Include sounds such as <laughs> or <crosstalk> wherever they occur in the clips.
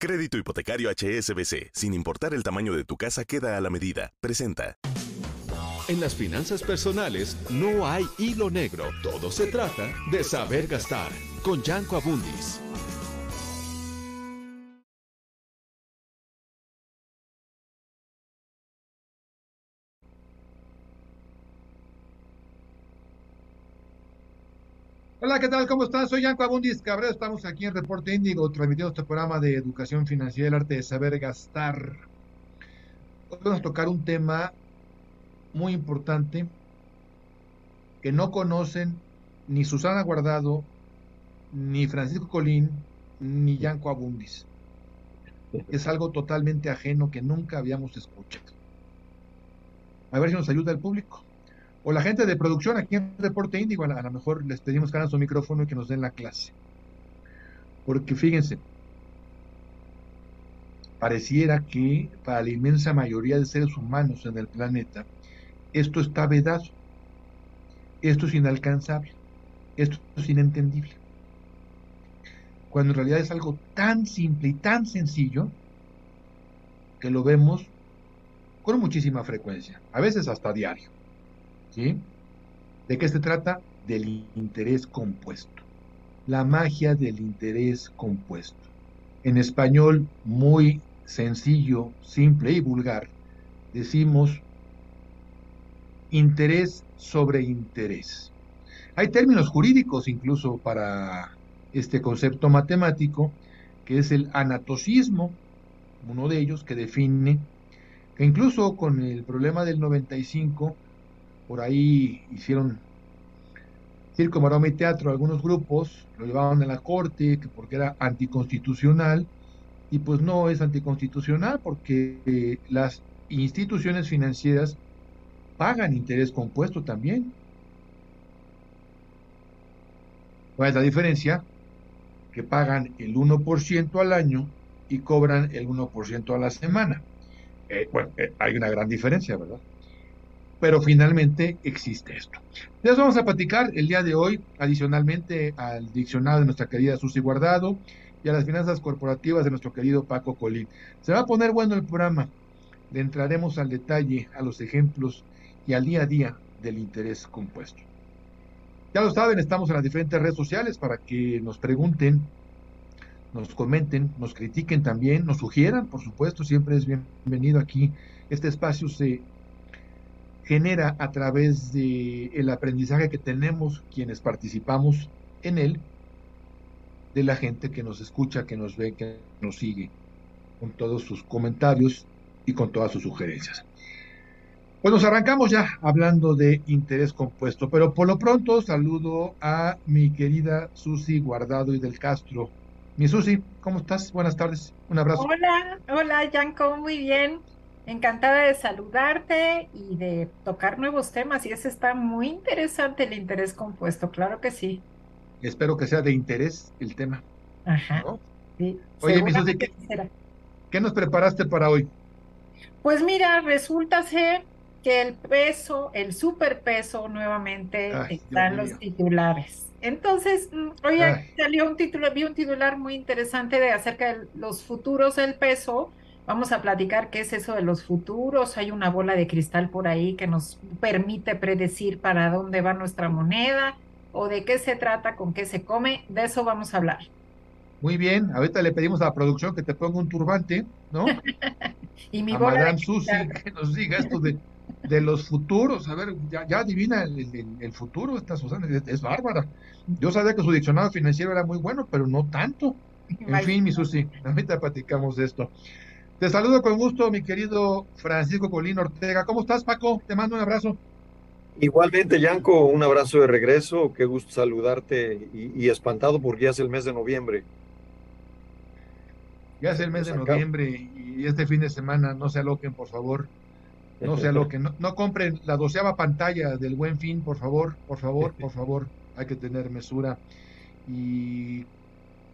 Crédito hipotecario HSBC, sin importar el tamaño de tu casa, queda a la medida. Presenta. En las finanzas personales no hay hilo negro. Todo se trata de saber gastar. Con Yanko Abundis. Hola, ¿qué tal? ¿Cómo están? Soy Yanko Abundis Cabrera. Estamos aquí en Reporte Índigo, transmitiendo este programa de educación financiera y el arte de saber gastar. Hoy vamos a tocar un tema muy importante que no conocen ni Susana Guardado, ni Francisco Colín, ni Yanko Abundis. Es algo totalmente ajeno que nunca habíamos escuchado. A ver si nos ayuda el público o la gente de producción aquí en Reporte Índigo, a lo mejor les pedimos que hagan su micrófono y que nos den la clase. Porque fíjense, pareciera que para la inmensa mayoría de seres humanos en el planeta, esto está vedado, esto es inalcanzable, esto es inentendible. Cuando en realidad es algo tan simple y tan sencillo que lo vemos con muchísima frecuencia, a veces hasta diario. ¿De qué se trata? Del interés compuesto. La magia del interés compuesto. En español muy sencillo, simple y vulgar, decimos interés sobre interés. Hay términos jurídicos incluso para este concepto matemático, que es el anatosismo, uno de ellos que define que incluso con el problema del 95 por ahí hicieron circo, maroma y teatro algunos grupos, lo llevaban a la corte porque era anticonstitucional, y pues no es anticonstitucional porque eh, las instituciones financieras pagan interés compuesto también. ¿Cuál es la diferencia? Que pagan el 1% al año y cobran el 1% a la semana. Eh, bueno, eh, hay una gran diferencia, ¿verdad? Pero finalmente existe esto. Ya vamos a platicar el día de hoy, adicionalmente al diccionario de nuestra querida Susi Guardado y a las finanzas corporativas de nuestro querido Paco Colín. Se va a poner bueno el programa. Le entraremos al detalle, a los ejemplos y al día a día del interés compuesto. Ya lo saben, estamos en las diferentes redes sociales para que nos pregunten, nos comenten, nos critiquen también, nos sugieran, por supuesto, siempre es bienvenido aquí. Este espacio se genera a través del el aprendizaje que tenemos quienes participamos en él, de la gente que nos escucha, que nos ve, que nos sigue, con todos sus comentarios y con todas sus sugerencias. Pues nos arrancamos ya hablando de interés compuesto, pero por lo pronto saludo a mi querida Susi Guardado y del Castro. Mi Susi, ¿cómo estás? Buenas tardes, un abrazo. Hola, hola, Yanko, muy bien. Encantada de saludarte y de tocar nuevos temas. Y ese está muy interesante, el interés compuesto, claro que sí. Espero que sea de interés el tema. Ajá. Sí, Oye, mi ¿qué, ¿qué nos preparaste para hoy? Pues mira, resulta ser que el peso, el superpeso nuevamente están los titulares. Entonces, mm, hoy salió un título, vi un titular muy interesante de acerca de los futuros del peso Vamos a platicar qué es eso de los futuros. Hay una bola de cristal por ahí que nos permite predecir para dónde va nuestra moneda. o de qué se trata, con qué se come, de eso vamos a hablar. Muy bien, ahorita le pedimos a la producción que te ponga un turbante, ¿no? <laughs> y mi a bola Madame Susi que nos diga esto de, de los futuros. A ver, ya, ya adivina el, el, futuro, esta Susana, es, bárbara. Yo sabía que su diccionario financiero era muy bueno, pero no tanto. En fin, mi Susi, ahorita platicamos de esto. Te saludo con gusto, mi querido Francisco Colín Ortega. ¿Cómo estás, Paco? Te mando un abrazo. Igualmente, Yanko, un abrazo de regreso. Qué gusto saludarte y, y espantado porque ya es el mes de noviembre. Ya es el mes de noviembre y este fin de semana no se aloquen, por favor. No se aloquen. No, no compren la doceava pantalla del buen fin, por favor, por favor, por favor. Hay que tener mesura. Y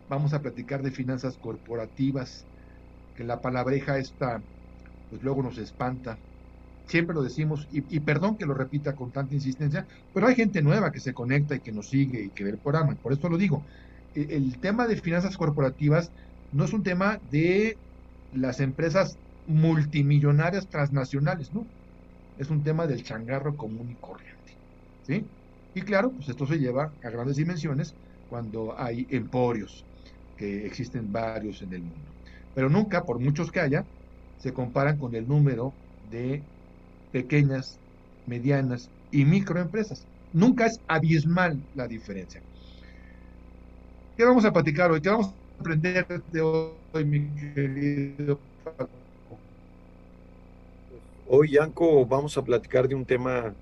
vamos a platicar de finanzas corporativas, que la palabreja esta, pues luego nos espanta. Siempre lo decimos, y, perdón que lo repita con tanta insistencia, pero hay gente nueva que se conecta y que nos sigue y que ve el programa. Por eso lo digo. El, el tema de finanzas corporativas no es un tema de las empresas multimillonarias transnacionales, ¿no? Es un tema del changarro común y corriente, ¿sí? Y claro, pues esto se lleva a grandes dimensiones cuando hay emporios, que existen varios en el mundo. Pero nunca, por muchos que haya, se comparan con el número de pequeñas, medianas y microempresas. Nunca es abismal la diferencia. ¿Qué vamos a platicar hoy? ¿Qué vamos aprender de hoy, mi querido Paco? Hoy, Yanko, vamos a platicar de un tema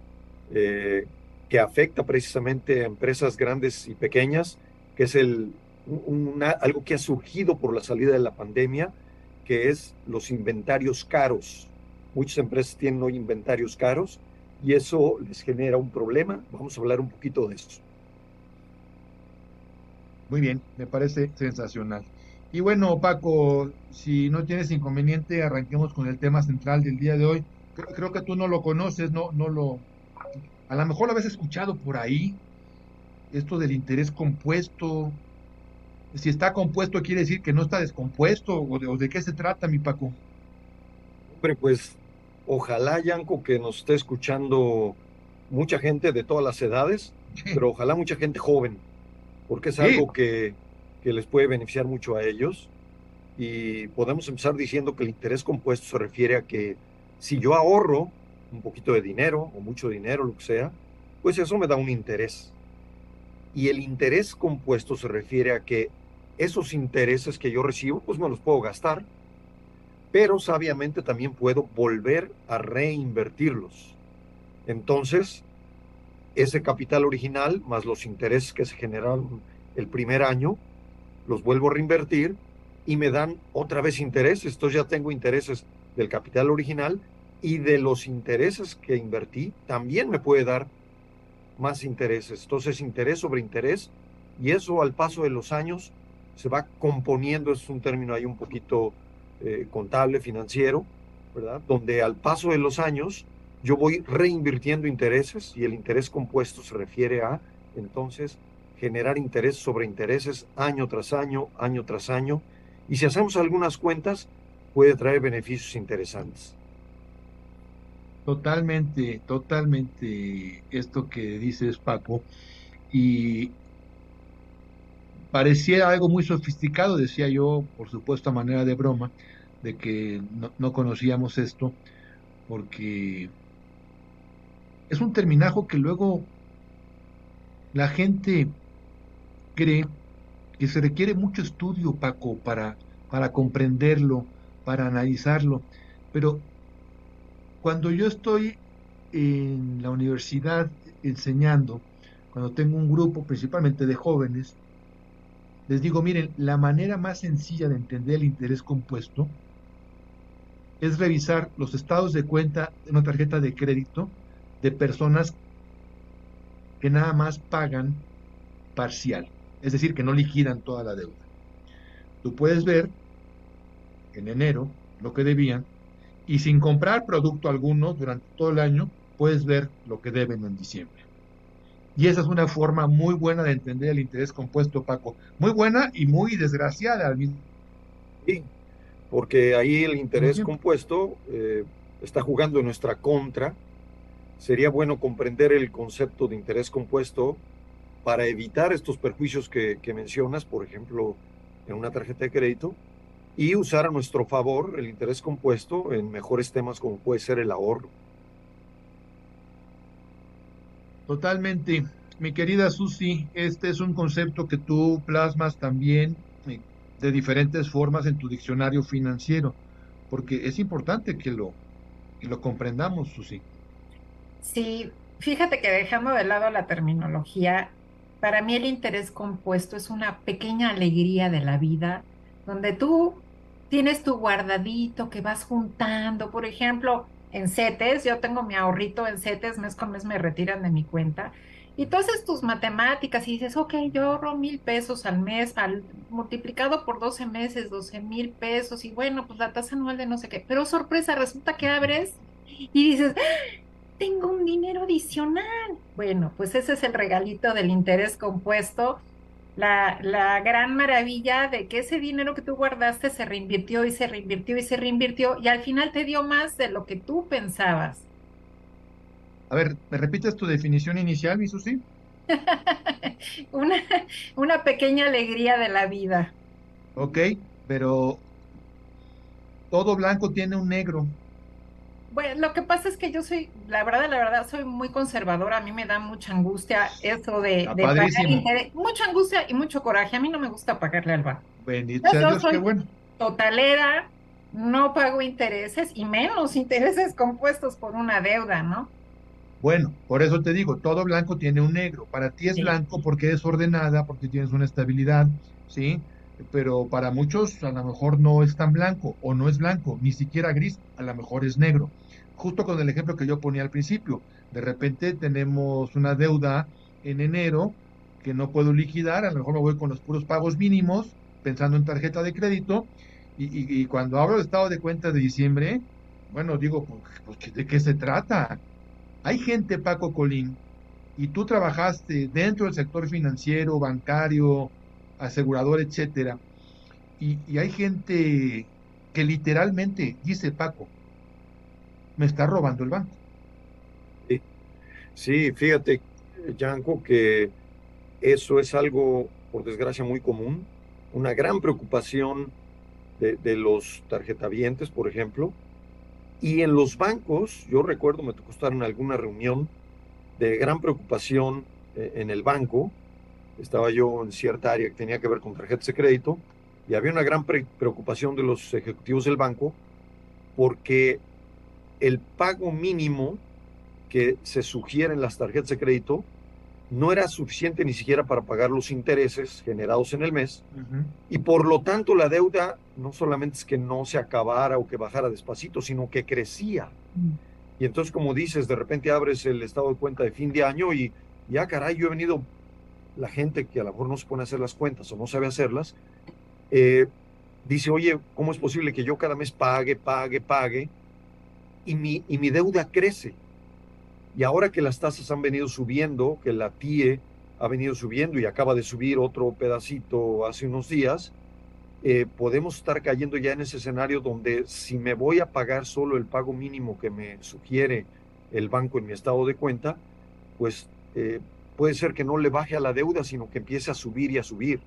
eh, que afecta precisamente a empresas grandes y pequeñas, que es el, una, algo que ha surgido por la salida de la pandemia, que es los inventarios caros. Muchas empresas tienen hoy inventarios caros y eso les genera un problema. Vamos a hablar un poquito de eso. Muy bien, me parece sensacional. Y bueno, Paco, si no tienes inconveniente, arranquemos con el tema central del día de hoy. Creo, creo, que tú no lo conoces, no, no lo, a lo mejor lo habías escuchado por ahí, esto del interés compuesto. Si está compuesto quiere decir que no está descompuesto, o de, o de qué se trata, mi Paco. Hombre, pues ojalá, Yanko, que nos esté escuchando mucha gente de todas las edades, sí. pero ojalá mucha gente joven porque es algo que, que, les puede beneficiar mucho a ellos. Y podemos empezar diciendo que el interés compuesto se refiere a que si yo ahorro un poquito de dinero o mucho dinero, lo que sea, pues eso me da un interés. Y el interés compuesto se refiere a que esos intereses que yo recibo, pues me los puedo gastar, pero sabiamente también puedo volver a reinvertirlos. Entonces, ese capital original más los intereses que se generaron el primer año, los vuelvo a reinvertir y me dan otra vez intereses. Entonces ya tengo intereses del capital original y de los intereses que invertí también me puede dar más intereses. Entonces interés sobre interés y eso al paso de los años se va componiendo, es un término ahí un poquito eh, contable, financiero, ¿verdad? Donde al paso de los años yo voy reinvirtiendo intereses y el interés compuesto se refiere a, entonces, generar interés sobre intereses año tras año, año tras año. Y si hacemos algunas cuentas, puede traer beneficios interesantes. Totalmente, totalmente esto que dices, Paco. Y pareciera algo muy sofisticado, decía yo, por supuesto, a manera de broma, de que no, no conocíamos esto, porque es un terminajo que luego la gente cree que se requiere mucho estudio, Paco, para, para comprenderlo, para analizarlo. Pero cuando yo estoy en la universidad enseñando, cuando tengo un grupo principalmente de jóvenes, les digo, miren, la manera más sencilla de entender el interés compuesto es revisar los estados de cuenta de una tarjeta de crédito de personas que nada más pagan parcial, es decir, que no liquidan toda la deuda. Tú puedes ver en enero lo que debían y sin comprar producto alguno durante todo el año, puedes ver lo que deben en diciembre. Y esa es una forma muy buena de entender el interés compuesto, Paco. Muy buena y muy desgraciada al mismo Sí, porque ahí el interés compuesto eh, está jugando en nuestra contra sería bueno comprender el concepto de interés compuesto para evitar estos perjuicios que, que mencionas, por ejemplo, en una tarjeta de crédito, y usar a nuestro favor el interés compuesto en mejores temas como puede ser el ahorro. Totalmente. Mi querida Susi, este es un concepto que tú plasmas también eh, de diferentes formas en tu diccionario financiero, porque es importante que lo, que lo comprendamos, Susi. Sí, fíjate que dejando de lado la terminología, para mí el interés compuesto es una pequeña alegría de la vida, donde tú tienes tu guardadito que vas juntando, por ejemplo, en CETES, yo tengo mi ahorrito en CETES, mes con mes me retiran de mi cuenta, y haces tus matemáticas y dices, ok, yo ahorro mil pesos al mes, multiplicado por 12 meses, 12 mil pesos, y bueno, pues la tasa anual de no sé qué, pero sorpresa, resulta que abres y dices, ¡Ah! tengo un dinero adicional. Bueno, pues ese es el regalito del interés compuesto la, la, gran maravilla de que ese dinero que tú guardaste se reinvirtió y se reinvirtió y se reinvirtió y al final te dio más de lo que tú pensabas. A ver, ¿me repites tu definición inicial, mi Susi? <laughs> una, una pequeña alegría de la vida. Ok, pero todo blanco tiene un negro. Bueno, lo que pasa es que yo soy, la verdad, la verdad, soy muy conservadora. A mí me da mucha angustia eso de, pagar interés. Mucha angustia y mucho coraje. A mí no me gusta pagarle al banco. Bendito sea Dios, qué bueno. Totalera, no pago intereses y menos <laughs> intereses compuestos por una deuda, ¿no? Bueno, por eso te digo, todo blanco tiene un negro. Para ti es blanco porque es ordenada, porque tienes una estabilidad, ¿sí? Pero para muchos a lo mejor no es tan blanco o no es blanco, ni siquiera gris, a lo mejor es negro justo con el ejemplo que yo ponía al principio. De repente tenemos una deuda en enero que no puedo liquidar, a lo mejor me voy con los puros pagos mínimos, pensando en tarjeta de crédito, y, cuando abro el estado de cuenta de diciembre, bueno, digo, pues, pues, ¿de qué se trata? Hay gente, Paco Colín, y tú trabajaste dentro del sector financiero, bancario, asegurador, etcétera, y hay gente que literalmente dice, Paco, me está robando el banco. Sí, fíjate, Yanko, que eso es algo, por desgracia, muy común, una gran preocupación de, los tarjetavientes, por ejemplo, y en los bancos, yo recuerdo, me tocó estar en alguna reunión de gran preocupación eh, en el banco, estaba yo en cierta área que tenía que ver con tarjetas de crédito, y había una gran preocupación de los ejecutivos del banco porque el pago mínimo que se sugiere en las tarjetas de crédito no era suficiente ni siquiera para pagar los intereses generados en el mes y por lo tanto la deuda no solamente es que no se acabara o que bajara despacito, sino que crecía. Mm. Y entonces, como dices, de repente abres el estado de cuenta de fin de año y ya, caray, yo he venido, la gente que a lo mejor no se pone a hacer las cuentas o no sabe hacerlas, eh, dice, oye, ¿cómo es posible que yo cada mes pague, pague, pague? Y mi, y mi deuda crece. Y ahora que las tasas han venido subiendo, que la TIE ha venido subiendo y acaba de subir otro pedacito hace unos días, eh, podemos estar cayendo ya en ese escenario donde si me voy a pagar solo el pago mínimo que me sugiere el banco en mi estado de cuenta, pues eh, puede ser que no le baje a la deuda, sino que empiece a subir y a subir.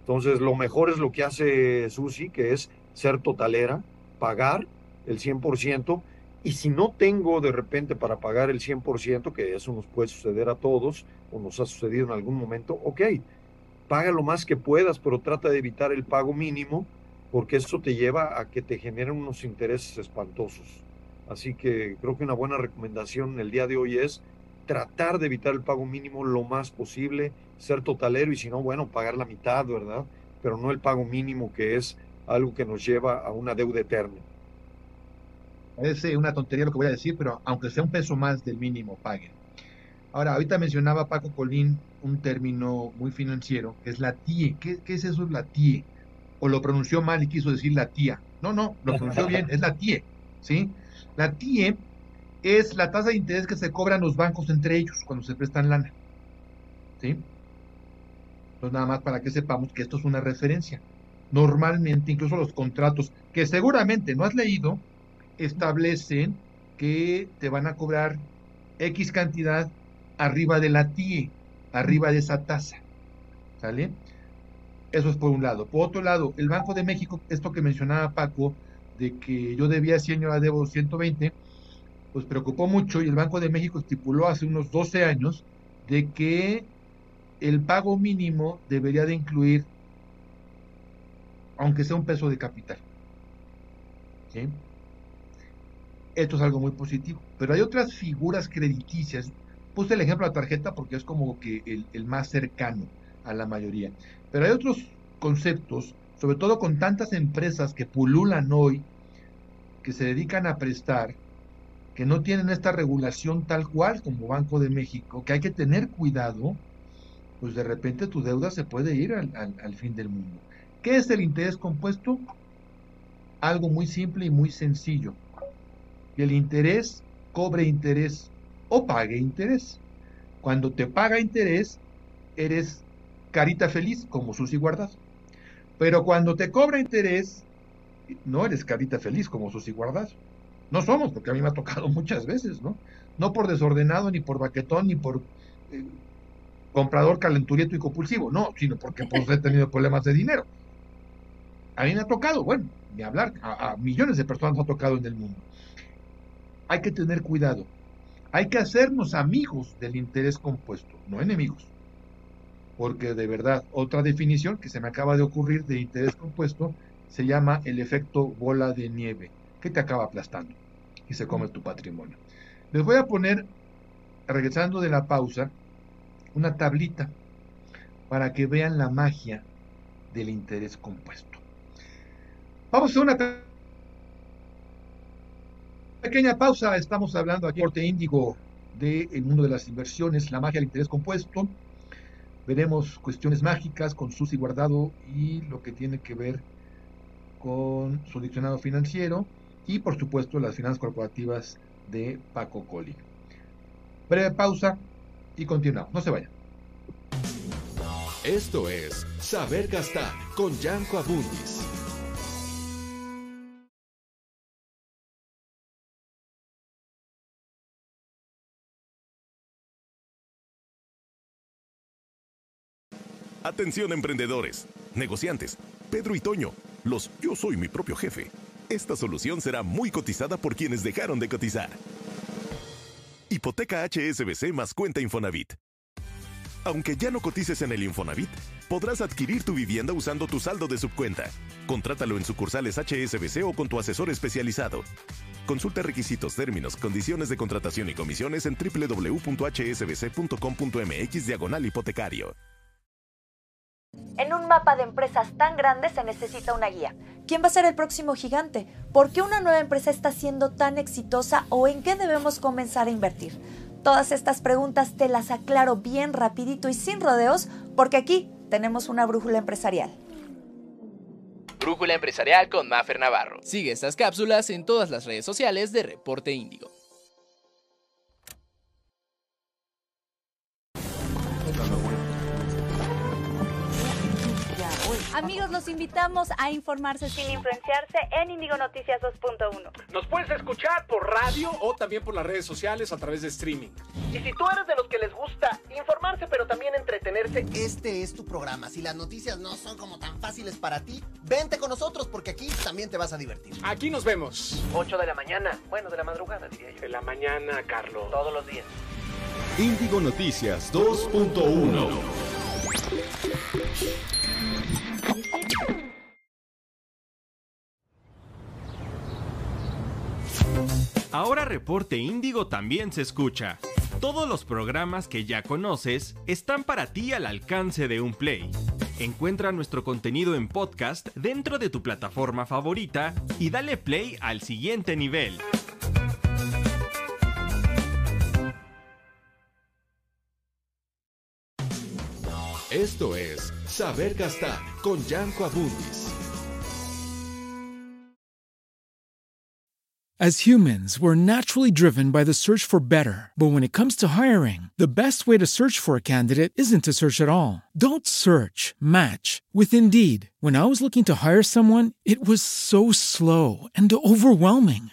Entonces, lo mejor es lo que hace Susi, que es ser totalera, pagar el 100% y si no tengo de repente para pagar el 100%, que eso nos puede suceder a todos o nos ha sucedido en algún momento, ok, paga lo más que puedas, pero trata de evitar el pago mínimo porque eso te lleva a que te generen unos intereses espantosos. Así que creo que una buena recomendación en el día de hoy es tratar de evitar el pago mínimo lo más posible, ser totalero y si no, bueno, pagar la mitad, ¿verdad? Pero no el pago mínimo que es algo que nos lleva a una deuda eterna. Es una tontería lo que voy a decir, pero aunque sea un peso más del mínimo, paguen. Ahora, ahorita mencionaba Paco Colín un término muy financiero, que es la TIE. ¿Qué, es eso, la TIE? O lo pronunció mal y quiso decir la tía. No, no, lo pronunció bien, es la TIE. ¿sí? La TIE es la tasa de interés que se cobran los bancos entre ellos cuando se prestan lana. ¿Sí? Entonces, nada más para que sepamos que esto es una referencia. Normalmente, incluso los contratos que seguramente no has leído, establecen que te van a cobrar X cantidad arriba de la TIE. arriba de esa tasa. ¿Sale? Eso es por un lado. Por otro lado, el Banco de México, esto que mencionaba Paco, de que yo debía 100 y ahora debo 120, pues preocupó mucho y el Banco de México estipuló hace unos 12 años de que el pago mínimo debería de incluir, aunque sea un peso de capital. ¿Sí? Esto es algo muy positivo. Pero hay otras figuras crediticias. Puse el ejemplo de la tarjeta porque es como que el, más cercano a la mayoría. Pero hay otros conceptos, sobre todo con tantas empresas que pululan hoy, que se dedican a prestar, que no tienen esta regulación tal cual como Banco de México, que hay que tener cuidado, pues de repente tu deuda se puede ir al, al fin del mundo. ¿Qué es el interés compuesto? Algo muy simple y muy sencillo. El interés cobre interés o pague interés. Cuando te paga interés, eres carita feliz, como Susi Guardado. Pero cuando te cobra interés, no eres carita feliz, como Susi Guardado. No somos, porque a mí me ha tocado <laughs> muchas veces, ¿no? No por desordenado, ni por baquetón, ni por eh, comprador calenturieto y compulsivo, no, sino porque pues, he tenido problemas de dinero. A mí me ha tocado, bueno, ni hablar, a, a millones de personas ha tocado en el mundo. Hay que tener cuidado. Hay que hacernos amigos del interés compuesto, no enemigos porque de verdad, otra definición que se me acaba de ocurrir de interés compuesto se llama el efecto bola de nieve, que te acaba aplastando y se come tu patrimonio. Les voy a poner, regresando de la pausa, una tablita para que vean la magia del interés compuesto. Vamos a una pequeña pausa. Estamos hablando aquí de Índigo del mundo de las inversiones, la magia del interés compuesto. Veremos cuestiones mágicas con Susi Guardado y lo que tiene que ver con su diccionario financiero y por supuesto las finanzas corporativas de Paco Coli. Breve pausa y continuamos. No se vayan. Esto es Saber Gastar con Yanko Abundis. Atención emprendedores, negociantes, Pedro y Toño, los yo soy mi propio jefe. Esta solución será muy cotizada por quienes dejaron de cotizar. Hipoteca HSBC más cuenta Infonavit. Aunque ya no cotices en el Infonavit, podrás adquirir tu vivienda usando tu saldo de subcuenta. Contrátalo en sucursales HSBC o con tu asesor especializado. Consulta requisitos, términos, condiciones de contratación y comisiones en www.hsbc.com.mx diagonal hipotecario. En un mapa de empresas tan grande se necesita una guía. ¿Quién va a ser el próximo gigante? ¿Por qué una nueva empresa está siendo tan exitosa o en qué debemos comenzar a invertir? Todas estas preguntas te las aclaro bien rapidito y sin rodeos porque aquí tenemos una brújula empresarial. Brújula empresarial con Mafer Navarro. Sigue estas cápsulas en todas las redes sociales de Reporte Índigo. Amigos, los invitamos a informarse sin influenciarse en Indigo Noticias 2.1. Nos puedes escuchar por radio o también por las redes sociales a través de streaming. Y si tú eres de los que les gusta informarse pero también entretenerse, este es tu programa. Si las noticias no son como tan fáciles para ti, vente con nosotros porque aquí también te vas a divertir. Aquí nos vemos. 8 de la mañana, bueno, de la madrugada diría yo. De la mañana, Carlos. Todos los días. Índigo Noticias 2.1 Ahora Reporte Índigo también se escucha. Todos los programas que ya conoces están para ti al alcance de un play. Encuentra nuestro contenido en podcast dentro de tu plataforma favorita y dale play al siguiente nivel. Esto es Saber Gastar con Yanko Abundis. As humans, we're naturally driven by the search for better. But when it comes to hiring, the best way to search for a candidate isn't to search at all. Don't search, match with Indeed. When I was looking to hire someone, it was so slow and overwhelming.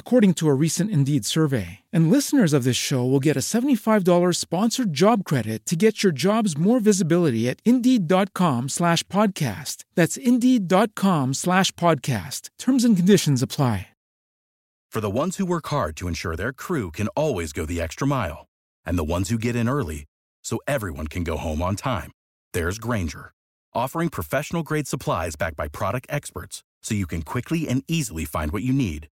according to a recent Indeed survey. And listeners of this show will get a $75 sponsored job credit to get your jobs more visibility at Indeed.com slash podcast. That's Indeed.com slash podcast. Terms and conditions apply. For the ones who work hard to ensure their crew can always go the extra mile, and the ones who get in early so everyone can go home on time, there's Granger, offering professional-grade supplies backed by product experts so you can quickly and easily find what you need.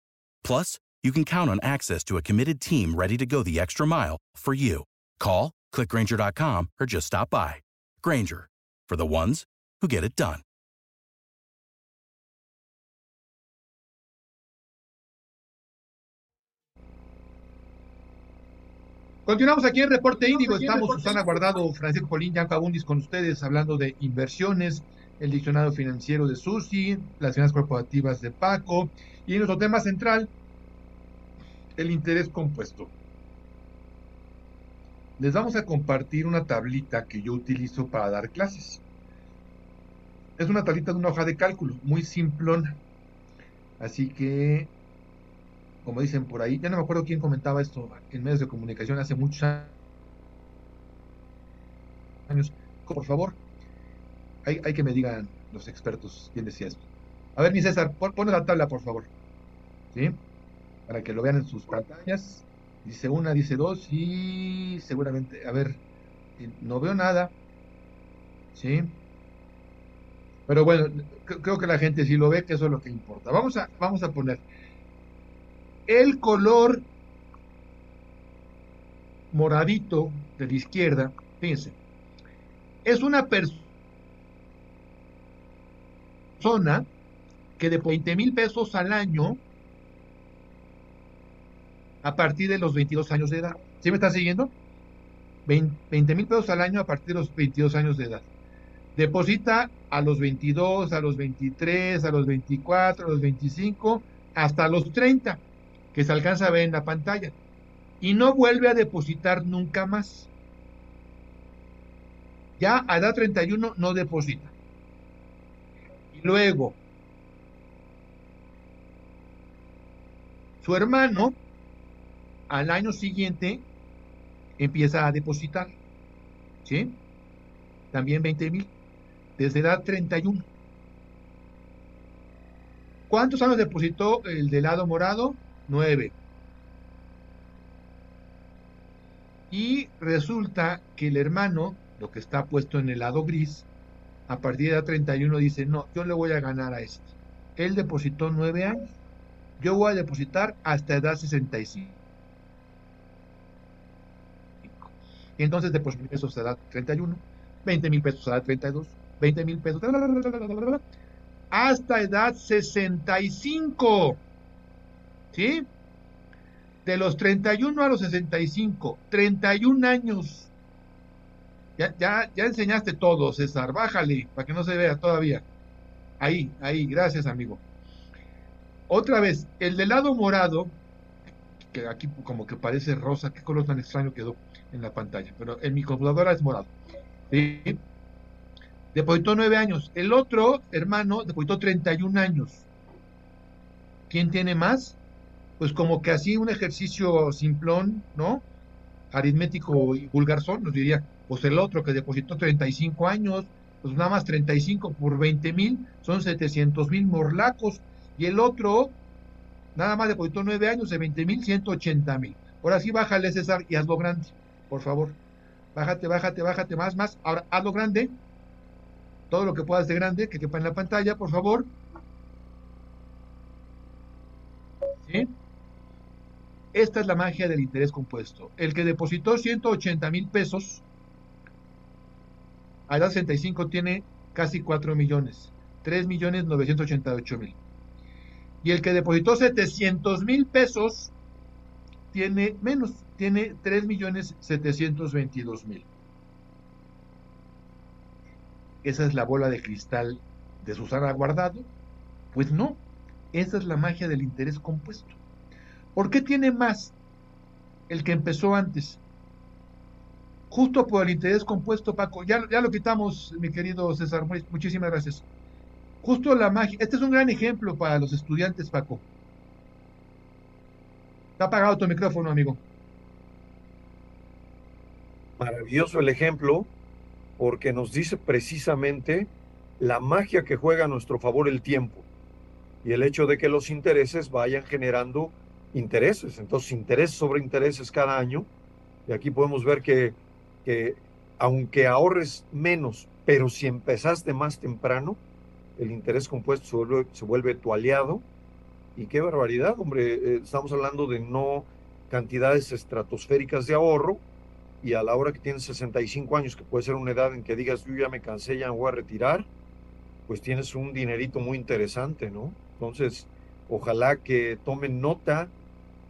Plus, you can count on access to a committed team ready to go the extra mile for you. Call, clickgranger.com, or just stop by. Granger, for the ones who get it done. Continuamos aquí en Reporte Índigo. Estamos Susana Guardado, Francisco Polín, Yanka Abundis con ustedes hablando de inversiones, el diccionario financiero de Susi, las finanzas corporativas de Paco y nuestro tema central, el interés compuesto. Les vamos a compartir una tablita que yo utilizo para dar clases. Es una tablita de una hoja de cálculo, muy simplona. Así que, como dicen por ahí, ya no me acuerdo quién comentaba esto en medios de comunicación hace muchos años. Por favor, hay, que me digan los expertos quién decía esto. A ver, mi César, pon, la tabla, por favor. ¿Sí? Para que lo vean en sus pantallas. Dice una, dice dos y seguramente, a ver, no veo nada. ¿Sí? Pero bueno, creo que la gente sí lo ve, que eso es lo que importa. Vamos a, vamos a poner el color moradito de la izquierda, fíjense, es una persona que de 20 mil pesos al año a partir de los 22 años de edad. ¿Sí me están siguiendo? 20 mil pesos al año a partir de los 22 años de edad. Deposita a los 22, a los 23, a los 24, a los 25, hasta los 30, que se alcanza a ver en la pantalla. Y no vuelve a depositar nunca más. Ya a edad 31 no deposita. Luego, Su hermano, al año siguiente, empieza a depositar. ¿Sí? También 20 mil. Desde edad 31. ¿Cuántos años depositó el del lado morado? 9. Y resulta que el hermano, lo que está puesto en el lado gris, a partir de edad 31 dice, no, yo le voy a ganar a este. Él depositó 9 años yo voy a depositar hasta edad 65. Y entonces deposito mil pesos a edad 31, 20 mil pesos a edad 32, 20 mil pesos hasta edad 65. ¿Sí? De los 31 a los 65, 31 años. Ya, ya, ya enseñaste todo, César. Bájale para que no se vea todavía. Ahí, ahí, gracias, amigo. Otra vez, el del lado morado, que aquí como que parece rosa, qué color tan extraño quedó en la pantalla, pero en mi computadora es morado. ¿sí? Depositó nueve años. El otro hermano depositó 31 años. ¿Quién tiene más? Pues como que así un ejercicio simplón, ¿no? Aritmético y vulgarzón, nos diría, pues el otro que depositó 35 años, pues nada más 35 por 20 mil, son 700 mil morlacos y el otro nada más depositó nueve años de 20 mil, 180 mil. Ahora sí, bájale, César, y hazlo grande, por favor. Bájate, bájate, bájate más, más. Ahora, hazlo grande. Todo lo que puedas de grande, que quepa en la pantalla, por favor. ¿Sí? Esta es la magia del interés compuesto. El que depositó 180 mil pesos, a edad 65 tiene casi 4 millones. 3 millones 988 mil. Y el que depositó 700 mil pesos tiene menos, tiene 3 millones 722 mil. Esa es la bola de cristal de Susana Guardado. Pues no, esa es la magia del interés compuesto. ¿Por qué tiene más el que empezó antes? Justo por el interés compuesto, Paco. Ya, ya lo quitamos, mi querido César. Muchísimas gracias. Justo la magia. Este es un gran ejemplo para los estudiantes, Paco. Está apagado tu micrófono, amigo. Maravilloso el ejemplo, porque nos dice precisamente la magia que juega a nuestro favor el tiempo y el hecho de que los intereses vayan generando intereses. Entonces, interés sobre intereses cada año. Y aquí podemos ver que, que aunque ahorres menos, pero si empezaste más temprano, el interés compuesto se vuelve, se vuelve tu aliado. Y qué barbaridad, hombre. Eh, estamos hablando de no cantidades estratosféricas de ahorro. Y a la hora que tienes 65 años, que puede ser una edad en que digas, yo ya me cansé, ya me voy a retirar, pues tienes un dinerito muy interesante, ¿no? Entonces, ojalá que tomen nota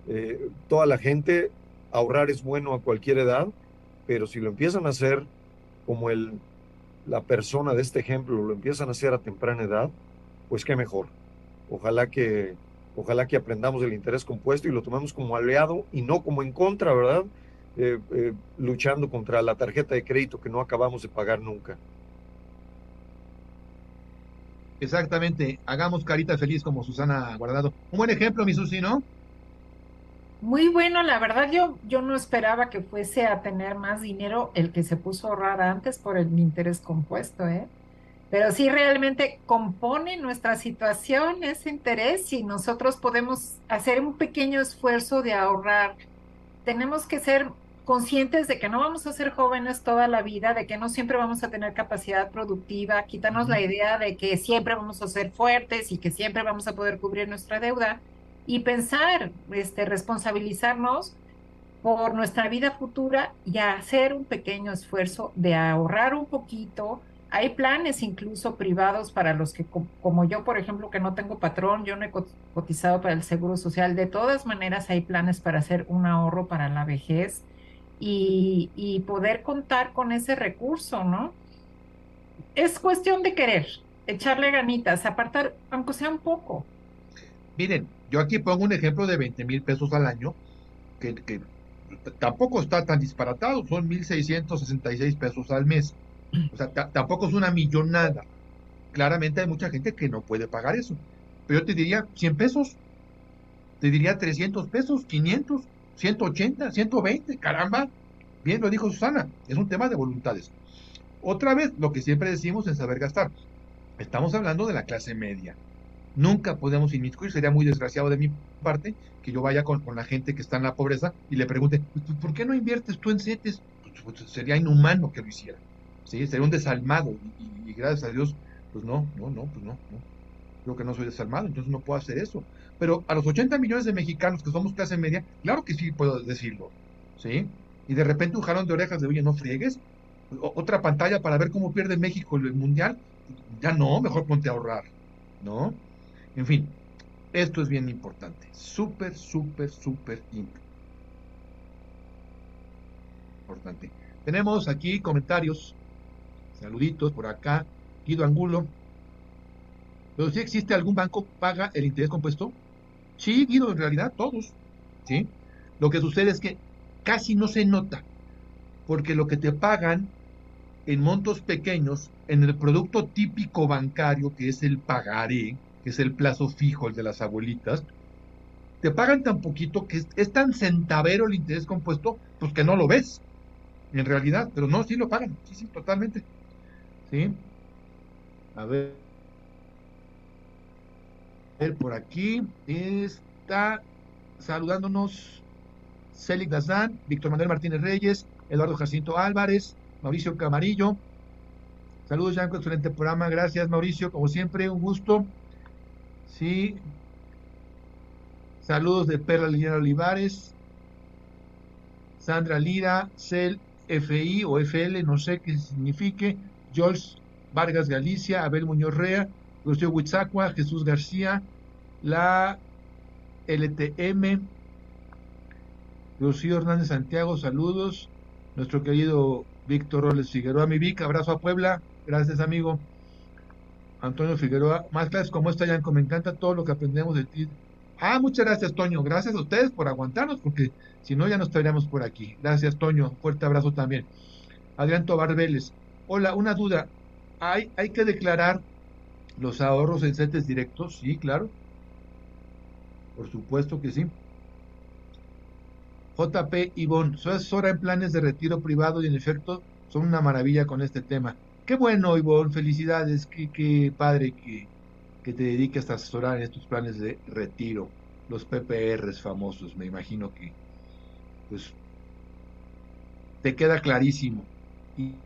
eh, toda la gente. Ahorrar es bueno a cualquier edad, pero si lo empiezan a hacer como el, la persona de este ejemplo lo empiezan a hacer a temprana edad, pues qué mejor. Ojalá que, ojalá que aprendamos el interés compuesto y lo tomemos como aliado y no como en contra, ¿verdad? Eh, eh, luchando contra la tarjeta de crédito que no acabamos de pagar nunca. Exactamente, hagamos carita feliz como Susana Guardado. Un buen ejemplo, mi Susi, ¿no? Muy bueno, la verdad yo, yo no esperaba que fuese a tener más dinero el que se puso a ahorrar antes por el interés compuesto, ¿eh? Pero sí realmente compone nuestra situación ese interés y nosotros podemos hacer un pequeño esfuerzo de ahorrar. Tenemos que ser conscientes de que no vamos a ser jóvenes toda la vida, de que no siempre vamos a tener capacidad productiva, quitarnos la idea de que siempre vamos a ser fuertes y que siempre vamos a poder cubrir nuestra deuda y pensar, este, responsabilizarnos por nuestra vida futura y hacer un pequeño esfuerzo de ahorrar un poquito. Hay planes incluso privados para los que, como yo, por ejemplo, que no tengo patrón, yo no he cotizado para el Seguro Social. De todas maneras, hay planes para hacer un ahorro para la vejez y, poder contar con ese recurso, ¿no? Es cuestión de querer, echarle ganitas, apartar, aunque sea un poco. Miren, yo aquí pongo un ejemplo de 20 mil pesos al año, que, tampoco está tan disparatado, son 1.666 pesos al mes. O sea, tampoco es una millonada. Claramente hay mucha gente que no puede pagar eso. Pero yo te diría 100 pesos, te diría 300 pesos, 500, 180, 120, caramba. Bien, lo dijo Susana, es un tema de voluntades. Otra vez, lo que siempre decimos en saber gastar. Estamos hablando de la clase media. Nunca podemos inmiscuir, sería muy desgraciado de mi parte que yo vaya con, la gente que está en la pobreza y le pregunte, pues, pues, ¿por qué no inviertes tú en CETES? Pues, sería inhumano que lo hiciera. ¿sí? Sería un desalmado y, gracias a Dios, pues no, no, no, pues no, no. Creo que no soy desalmado, entonces no puedo hacer eso. Pero a los 80 millones de mexicanos que somos clase media, claro que sí puedo decirlo, ¿sí? Y de repente un jalón de orejas de, oye, no friegues, otra pantalla para ver cómo pierde México el mundial, ya no, mejor ponte a ahorrar, ¿no? En fin, esto es bien importante, súper, súper, súper importante. Tenemos aquí comentarios, saluditos por acá, Guido Angulo. Pero si existe algún banco paga el interés compuesto, Sí, Guido, en realidad todos. ¿sí? Lo que sucede es que casi no se nota, porque lo que te pagan en montos pequeños, en el producto típico bancario, que es el pagaré, que es el plazo fijo, el de las abuelitas, te pagan tan poquito que es, tan centavero el interés compuesto, pues que no lo ves, en realidad, pero no, sí lo pagan, sí, sí, totalmente. ¿Sí? A ver por aquí está saludándonos Célic Dazán, Víctor Manuel Martínez Reyes, Eduardo Jacinto Álvarez, Mauricio Camarillo. Saludos, Yanko, excelente programa. Gracias, Mauricio, como siempre, un gusto. Sí. Saludos de Perla Liliana Olivares, Sandra Lira, Cel FI o FL, no sé qué signifique, George Vargas Galicia, Abel Muñoz Rea, Rocío Huitzacua, Jesús García, la LTM, Rocío Hernández Santiago, saludos. Nuestro querido Víctor Roles Figueroa, mi Vic, abrazo a Puebla, gracias amigo. Antonio Figueroa, más clases como esta, Yanko, me encanta todo lo que aprendemos de ti. Ah, muchas gracias, Toño. Gracias a ustedes por aguantarnos, porque si no, ya nos estaríamos por aquí. Gracias, Toño. Fuerte abrazo también. Adrián Tobar Vélez. Hola, una duda. ¿Hay, ¿Hay que declarar los ahorros en CETES directos? Sí, claro. Por supuesto que sí. JP Ivonne, soy asesora en planes de retiro privado y en efecto son una maravilla con este tema. Qué bueno, Ivonne, felicidades, qué, padre que, que te dediques a asesorar en estos planes de retiro, los PPRs famosos, me imagino que pues te queda clarísimo. Y,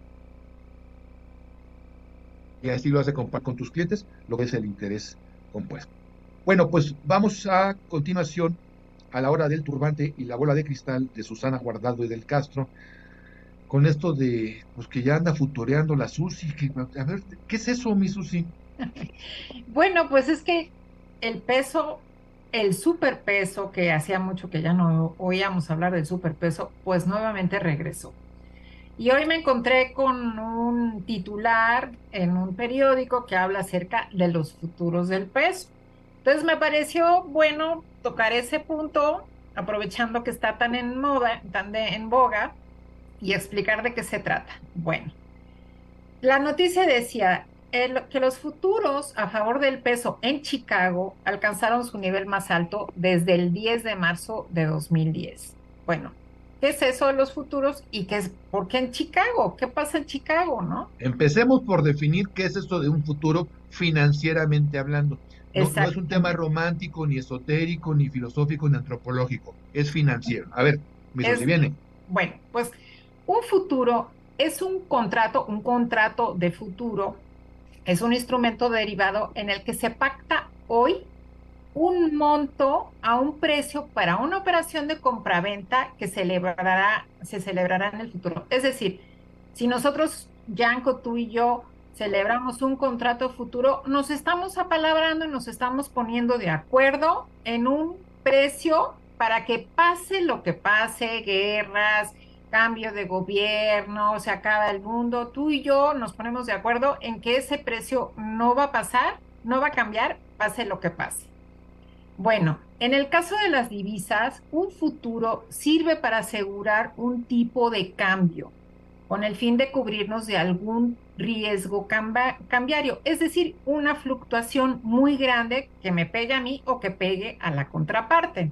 así lo hace con tus clientes, lo que es el interés compuesto. Bueno, pues vamos a continuación a la hora del turbante y la bola de cristal de Susana Guardado y del Castro, con esto de pues que ya anda futoreando la Susi. Que, a ver, ¿qué es eso, mi Susi? <laughs> bueno, pues es que el peso, el superpeso, que hacía mucho que ya no oíamos hablar del superpeso, pues nuevamente regresó. Y hoy me encontré con un titular en un periódico que habla acerca de los futuros del peso. Entonces me pareció bueno tocar ese punto, aprovechando que está tan en moda, tan de, en boga, y explicar de qué se trata. Bueno, la noticia decía que los futuros a favor del peso en Chicago alcanzaron su nivel más alto desde el 10 de marzo de 2010. Bueno, ¿qué es eso de los futuros y qué es, por qué en Chicago? ¿Qué pasa en Chicago, no? Empecemos por definir qué es esto de un futuro financieramente hablando. No, es un tema romántico, ni esotérico, ni filosófico, ni antropológico. Es financiero. A ver, me si viene. Bueno, pues un futuro es un contrato, un contrato de futuro, es un instrumento derivado en el que se pacta hoy un monto a un precio para una operación de compraventa que celebrará, se celebrará en el futuro. Es decir, si nosotros, Yanko, tú y yo, celebramos un contrato futuro, nos estamos apalabrando y nos estamos poniendo de acuerdo en un precio para que pase lo que pase, guerras, cambio de gobierno, se acaba el mundo, tú y yo nos ponemos de acuerdo en que ese precio no va a pasar, no va a cambiar, pase lo que pase. Bueno, en el caso de las divisas, un futuro sirve para asegurar un tipo de cambio con el fin de cubrirnos de algún riesgo cambiario, es decir, una fluctuación muy grande que me pegue a mí o que pegue a la contraparte.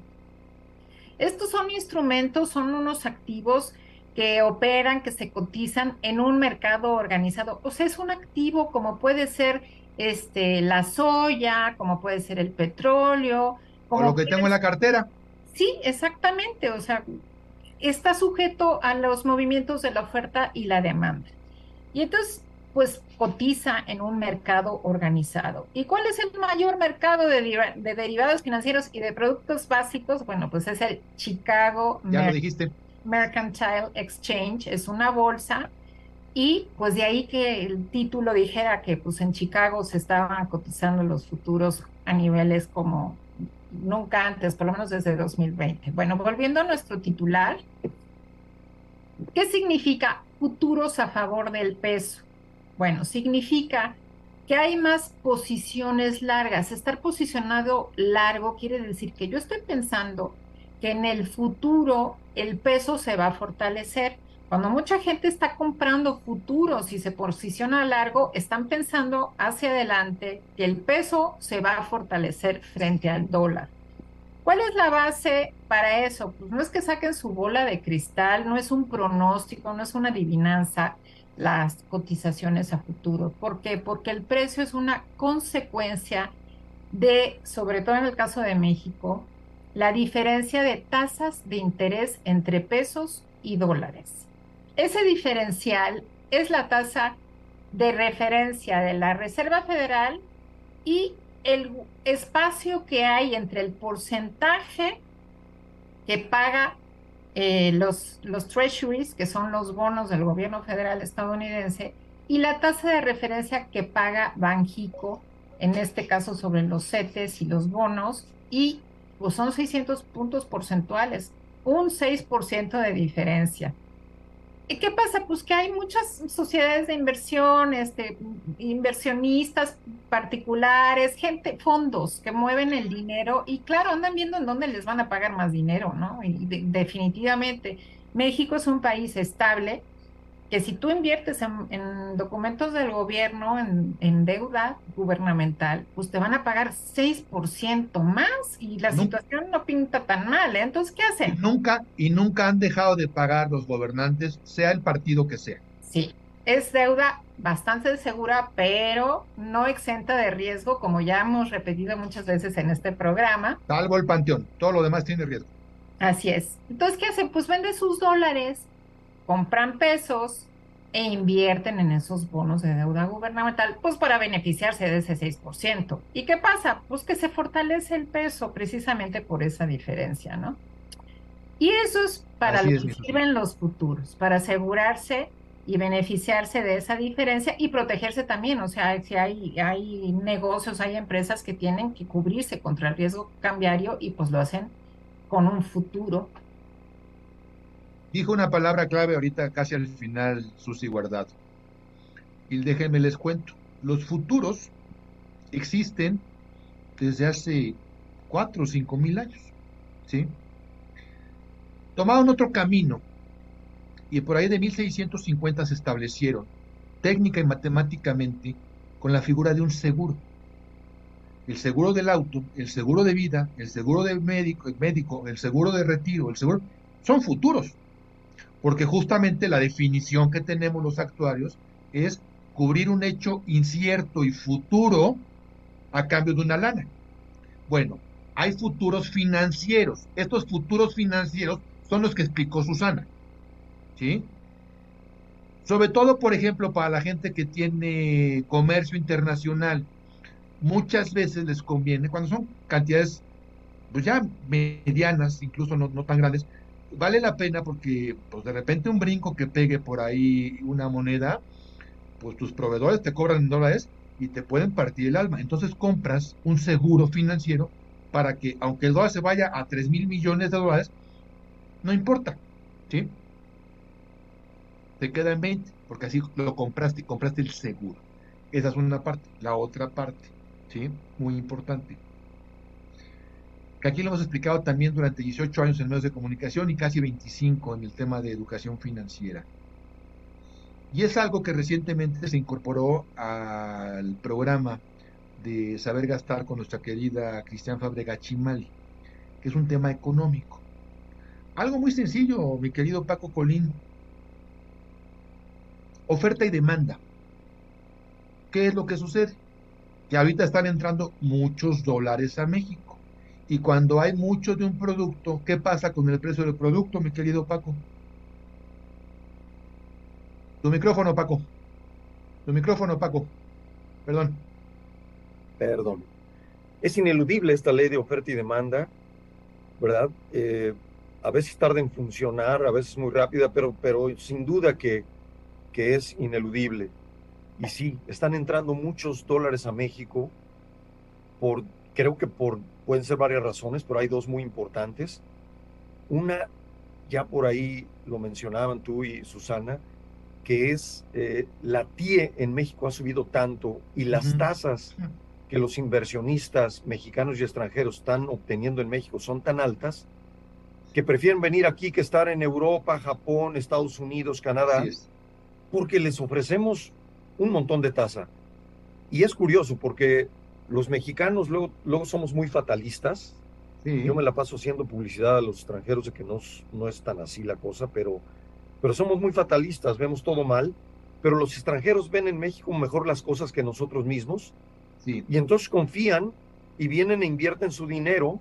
Estos son instrumentos, son unos activos que operan, que se cotizan en un mercado organizado. O sea, es un activo como puede ser este, la soya, como puede ser el petróleo. Como o lo que tengo en la cartera. Sí, exactamente. O sea, está sujeto a los movimientos de la oferta y la demanda. Y entonces, pues cotiza en un mercado organizado. ¿Y cuál es el mayor mercado de, derivados financieros y de productos básicos? Bueno, pues es el Chicago Mercantile Exchange, es una bolsa. Y pues de ahí que el título dijera que pues en Chicago se estaban cotizando los futuros a niveles como nunca antes, por lo menos desde 2020. Bueno, volviendo a nuestro titular, ¿qué significa futuros a favor del peso? Bueno, significa que hay más posiciones largas. Estar posicionado largo quiere decir que yo estoy pensando que en el futuro el peso se va a fortalecer. Cuando mucha gente está comprando futuros y se posiciona largo, están pensando hacia adelante que el peso se va a fortalecer frente al dólar. ¿Cuál es la base para eso? Pues no es que saquen su bola de cristal, no es un pronóstico, no es una adivinanza las cotizaciones a futuro. ¿Por qué? Porque el precio es una consecuencia de, sobre todo en el caso de México, la diferencia de tasas de interés entre pesos y dólares. Ese diferencial es la tasa de referencia de la Reserva Federal y el espacio que hay entre el porcentaje que paga eh, los, los treasuries, que son los bonos del gobierno federal estadounidense, y la tasa de referencia que paga Banjico en este caso sobre los CETES y los bonos, y pues son 600 puntos porcentuales, un 6% de diferencia. ¿Y qué pasa? Pues que hay muchas sociedades de inversión, este, inversionistas particulares, gente, fondos que mueven el dinero y claro, andan viendo en dónde les van a pagar más dinero, ¿no? Definitivamente México es un país estable, que si tú inviertes en, documentos del gobierno, en, deuda gubernamental, pues te van a pagar 6% más y la situación no pinta tan mal, ¿eh? Entonces, ¿qué hacen? Y nunca, y nunca han dejado de pagar los gobernantes, sea el partido que sea. Sí, es deuda bastante segura, pero no exenta de riesgo, como ya hemos repetido muchas veces en este programa. Salvo el panteón, todo lo demás tiene riesgo. Así es. Entonces, ¿qué hacen? Pues vende sus dólares compran pesos e invierten en esos bonos de deuda gubernamental, pues para beneficiarse de ese 6%. ¿Y qué pasa? Pues que se fortalece el peso precisamente por esa diferencia, ¿no? Y eso es para lo que sirven los futuros, para asegurarse y beneficiarse de esa diferencia y protegerse también. O sea, si hay, hay negocios, hay empresas que tienen que cubrirse contra el riesgo cambiario y pues lo hacen con un futuro Dijo una palabra clave ahorita casi al final, Susi Guardado. Y déjenme les cuento. Los futuros existen desde hace cuatro o cinco mil años. ¿Sí? Tomaron otro camino y por ahí de 1650 se establecieron técnica y matemáticamente con la figura de un seguro. El seguro del auto, el seguro de vida, el seguro de médico, el médico, el seguro de retiro, el seguro, son futuros porque justamente la definición que tenemos los actuarios es cubrir un hecho incierto y futuro a cambio de una lana. Bueno, hay futuros financieros. Estos futuros financieros son los que explicó Susana. ¿Sí? Sobre todo, por ejemplo, para la gente que tiene comercio internacional, muchas veces les conviene, cuando son cantidades pues ya medianas, incluso no, no tan grandes, vale la pena porque pues de repente un brinco que pegue por ahí una moneda, pues tus proveedores te cobran en dólares y te pueden partir el alma. Entonces compras un seguro financiero para que aunque el dólar se vaya a 3 mil millones de dólares, no importa, ¿sí? Te queda en 20, porque así lo compraste y compraste el seguro. Esa es una parte. La otra parte, ¿sí? Muy importante que aquí lo hemos explicado también durante 18 años en medios de comunicación y casi 25 en el tema de educación financiera. Y es algo que recientemente se incorporó al programa de Saber Gastar con nuestra querida Cristian Fabrega Chimali, que es un tema económico. Algo muy sencillo, mi querido Paco Colín. Oferta y demanda. ¿Qué es lo que sucede? Que ahorita están entrando muchos dólares a México y cuando hay mucho de un producto, ¿qué pasa con el precio del producto, mi querido Paco? Tu micrófono, Paco. Tu micrófono, Paco. Perdón. Perdón. Es ineludible esta ley de oferta y demanda, ¿verdad? Eh, a veces tarda en funcionar, a veces muy rápida, pero, pero sin duda que, que es ineludible. Y sí, están entrando muchos dólares a México por, creo que por Pueden ser varias razones, pero hay dos muy importantes. Una, ya por ahí lo mencionaban tú y Susana, que es eh, la TIE en México ha subido tanto y las tasas que los inversionistas mexicanos y extranjeros están obteniendo en México son tan altas que prefieren venir aquí que estar en Europa, Japón, Estados Unidos, Canadá, porque les ofrecemos un montón de tasa. Y es curioso porque los mexicanos luego, luego somos muy fatalistas. Yo me la paso haciendo publicidad a los extranjeros de que no, no es tan así la cosa, pero, pero somos muy fatalistas, vemos todo mal, pero los extranjeros ven en México mejor las cosas que nosotros mismos y entonces confían y vienen e invierten su dinero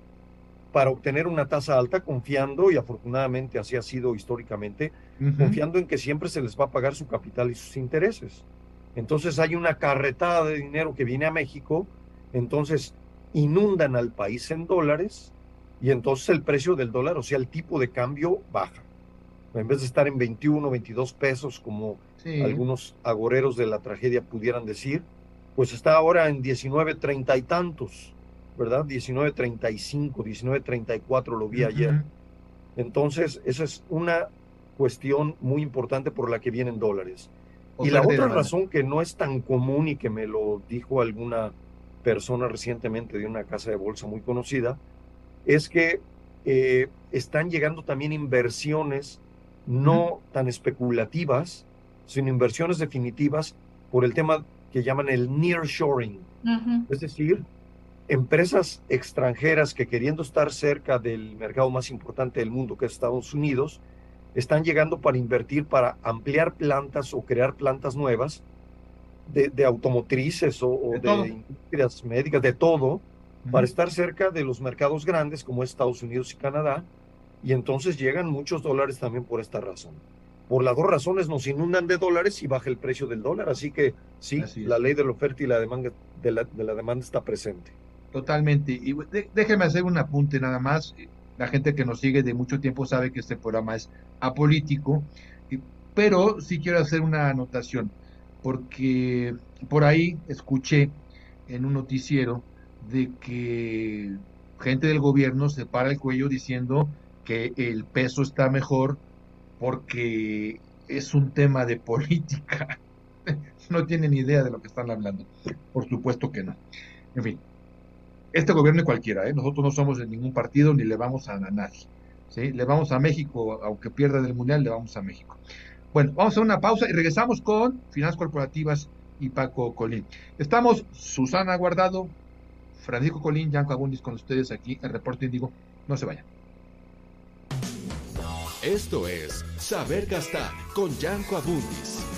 para obtener una tasa alta, confiando, y afortunadamente así ha sido históricamente, confiando en que siempre se les va a pagar su capital y sus intereses. Entonces hay una carretada de dinero que viene a México entonces inundan al país en dólares y entonces el precio del dólar, o sea, el tipo de cambio baja. En vez de estar en 21, 22 pesos, como algunos agoreros de la tragedia pudieran decir, pues está ahora en 19.30 y tantos, ¿verdad? 19.35, 19.34 lo vi ayer. Entonces, esa es una cuestión muy importante por la que vienen dólares. y la otra razón que no es tan común y que me lo dijo alguna persona recientemente de una casa de bolsa muy conocida, es que eh, están llegando también inversiones no tan especulativas, sino inversiones definitivas por el tema que llaman el nearshoring. Es decir, empresas extranjeras que queriendo estar cerca del mercado más importante del mundo, que es Estados Unidos, están llegando para invertir, para ampliar plantas o crear plantas nuevas de, automotrices o, de, industrias médicas, de todo, para estar cerca de los mercados grandes como Estados Unidos y Canadá. Y entonces llegan muchos dólares también por esta razón. Por las dos razones nos inundan de dólares y baja el precio del dólar. Así que sí, la ley de la oferta y la demanda, de la, de la demanda está presente. Totalmente. Y déjeme hacer un apunte nada más. La gente que nos sigue de mucho tiempo sabe que este programa es apolítico, pero sí quiero hacer una anotación, porque por ahí escuché en un noticiero de que gente del gobierno se para el cuello diciendo que el peso está mejor porque es un tema de política. <laughs> no tienen idea de lo que están hablando. Por supuesto que no. En fin, este gobierno es cualquiera, ¿eh? nosotros no somos de ningún partido ni le vamos a, nadie. ¿sí? Le vamos a México, aunque pierda el Mundial, le vamos a México. Bueno, vamos a una pausa y regresamos con Finanzas Corporativas y Paco Colín. Estamos Susana Guardado, Francisco Colín, Yanco Abundis con ustedes aquí en Reporte Indigo. No se vayan. Esto es Saber Gastar con Yanko Abundis.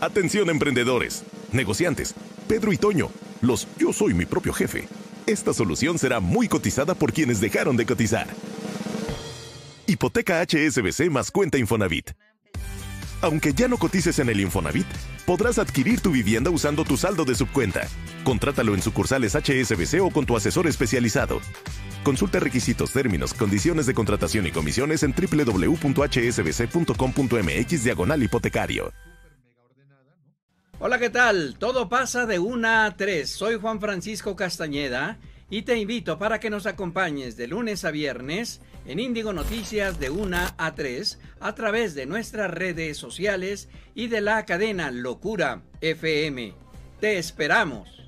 Atención emprendedores, negociantes, Pedro y Toño, los yo soy mi propio jefe. Esta solución será muy cotizada por quienes dejaron de cotizar. Hipoteca HSBC más cuenta Infonavit. Aunque ya no cotices en el Infonavit, podrás adquirir tu vivienda usando tu saldo de subcuenta. Contrátalo en sucursales HSBC o con tu asesor especializado. Consulta requisitos, términos, condiciones de contratación y comisiones en www.hsbc.com.mx diagonal hipotecario. Hola, ¿qué tal? Todo pasa de 1 a 3. Soy Juan Francisco Castañeda y te invito para que nos acompañes de lunes a viernes en Índigo Noticias de 1 a 3 a través de nuestras redes sociales y de la cadena Locura FM. Te esperamos.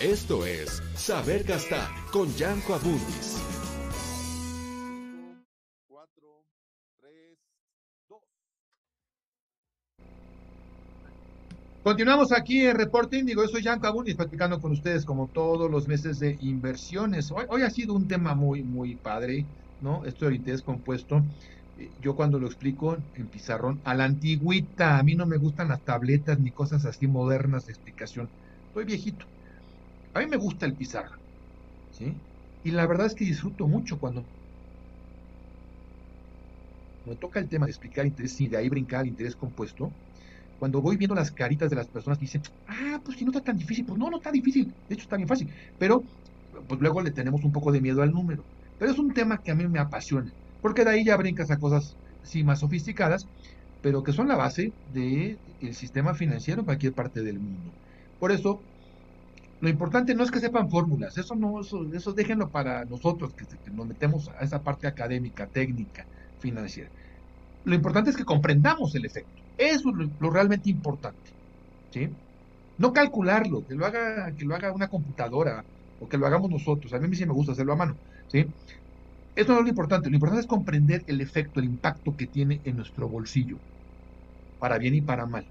Esto es Saber Gastar con Yanko Abundis. Continuamos aquí en Reporte Índigo. Yo soy Yanko Abundis platicando con ustedes como todos los meses de inversiones. Hoy, hoy ha sido un tema muy, muy padre, ¿no? Esto de interés compuesto, eh, yo cuando lo explico en pizarrón, a la antigüita, a mí no me gustan las tabletas ni cosas así modernas de explicación. Estoy viejito. A mí me gusta el pizarrón. ¿sí? Y la verdad es que disfruto mucho cuando me toca el tema de explicar interés y de ahí brincar al interés compuesto, cuando voy viendo las caritas de las personas que dicen, ah, pues si no está tan difícil, pues no, no está difícil, de hecho está bien fácil, pero pues luego le tenemos un poco de miedo al número. Pero es un tema que a mí me apasiona, porque de ahí ya brincas a cosas sí más sofisticadas, pero que son la base del sistema financiero en cualquier parte del mundo. Por eso, lo importante no es que sepan fórmulas, eso no, eso, eso déjenlo para nosotros, que, nos metemos a esa parte académica, técnica, financiera. Lo importante es que comprendamos el efecto. Eso es lo, realmente importante. ¿sí? No calcularlo, que lo haga, que lo haga una computadora o que lo hagamos nosotros. A mí sí me gusta hacerlo a mano. ¿sí? Eso no es lo importante. Lo importante es comprender el efecto, el impacto que tiene en nuestro bolsillo, para bien y para mal.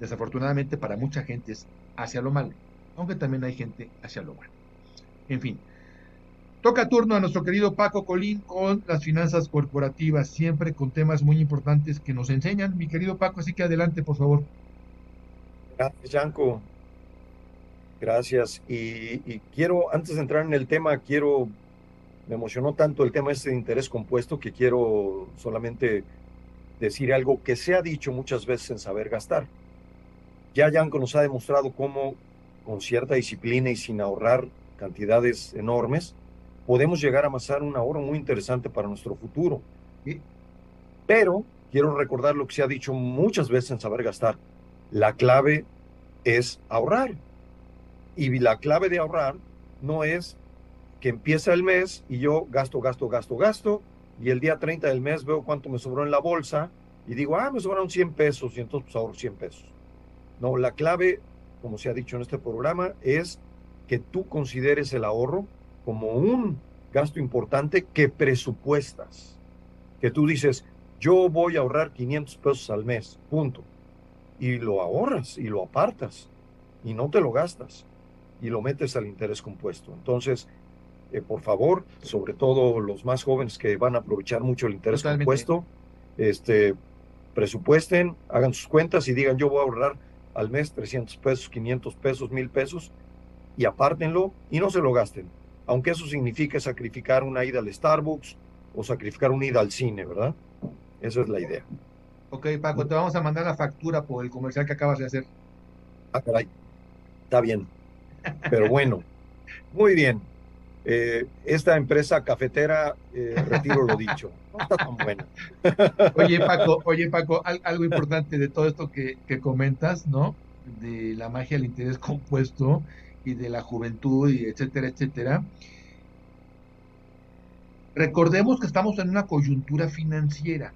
Desafortunadamente para mucha gente es hacia lo malo, aunque también hay gente hacia lo bueno. En fin, toca turno a nuestro querido Paco Colín con las finanzas corporativas, siempre con temas muy importantes que nos enseñan. Mi querido Paco, así que adelante, por favor. Gracias, Yanko. Gracias. Y, quiero, antes de entrar en el tema, quiero, me emocionó tanto el tema este interés compuesto que quiero solamente decir algo que se ha dicho muchas veces en saber gastar. Ya Yanko nos ha demostrado cómo con cierta disciplina y sin ahorrar cantidades enormes, podemos llegar a amasar un ahorro muy interesante para nuestro futuro. Pero quiero recordar lo que se ha dicho muchas veces en saber gastar. La clave es ahorrar. Y la clave de ahorrar no es que empieza el mes y yo gasto, gasto, gasto, gasto, y el día 30 del mes veo cuánto me sobró en la bolsa y digo, ah, me sobraron 100 pesos y entonces pues ahorro 100 pesos. No, la clave, como se ha dicho en este programa, es que tú consideres el ahorro como un gasto importante que presupuestas. Que tú dices, yo voy a ahorrar 500 pesos al mes, punto. Y lo ahorras y lo apartas y no te lo gastas y lo metes al interés compuesto. Entonces, eh, por favor, sobre todo los más jóvenes que van a aprovechar mucho el interés compuesto, este, presupuesten, hagan sus cuentas y digan yo voy a ahorrar al mes 300 pesos, 500 pesos, 1000 pesos y apártenlo y no se lo gasten. Aunque eso signifique sacrificar una ida al Starbucks o sacrificar una ida al cine, ¿verdad? Esa es la idea. Ok, Paco, te vamos a mandar la factura por el comercial que acabas de hacer. Ah, caray. Está bien. Pero bueno, muy bien. Eh, esta empresa cafetera, eh, retiro lo dicho, no. Oye, Paco, oye, Paco, algo importante de todo esto que, que, comentas, ¿no? De la magia del interés compuesto y de la juventud y etcétera, etcétera. Recordemos que estamos en una coyuntura financiera.